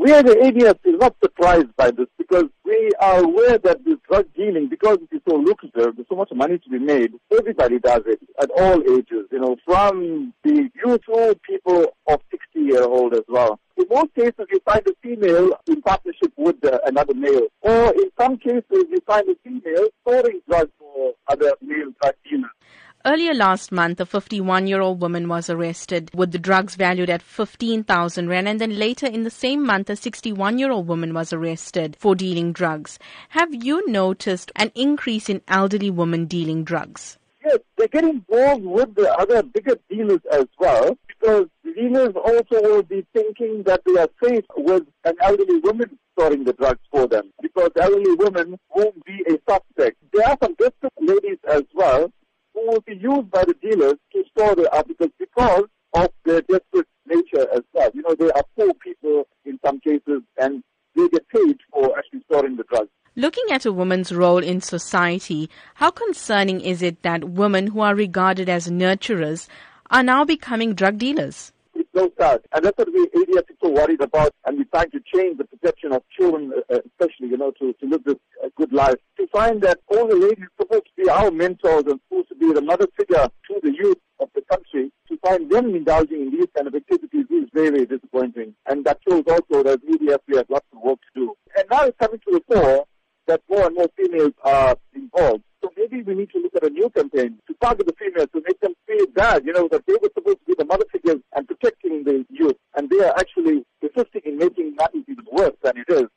We as the ADF is not surprised by this because we are aware that this drug dealing, because it is so lucrative, there's so much money to be made, everybody does it at all ages, you know, from the youth people of 60 year old as well. In most cases, you find a female in partnership with uh, another male. Or in some cases, you find a female storing drugs for other male drug. Earlier last month, a 51 year old woman was arrested with the drugs valued at 15,000 rand. And then later in the same month, a 61 year old woman was arrested for dealing drugs. Have you noticed an increase in elderly women dealing drugs? Yes, they get involved with the other bigger dealers as well because dealers also will be thinking that they are safe with an elderly woman storing the drugs for them because elderly women won't be a suspect. There are some desperate ladies as well who will be used by the dealers to store the articles because of their desperate nature as well. You know, they are poor people in some cases and they get paid for actually storing the drugs. Looking at a woman's role in society, how concerning is it that women who are regarded as nurturers are now becoming drug dealers? It's so sad. And that's what we ADF are so worried about. And we're trying to change the perception of children, uh, especially, you know, to, to live this uh, good life. To find that all the ladies are supposed to be our mentors and be the mother figure to the youth of the country. To find them indulging in these kind of activities is very, very disappointing. And that shows also that ADF, we have lots of work to do. And now it's coming to the fore that more and more females are involved. So maybe we need to look at a new campaign to target the females to make them feel bad, you know, that they were supposed to be the mother figures and protecting the youth, and they are actually assisting in making matters even worse than it is.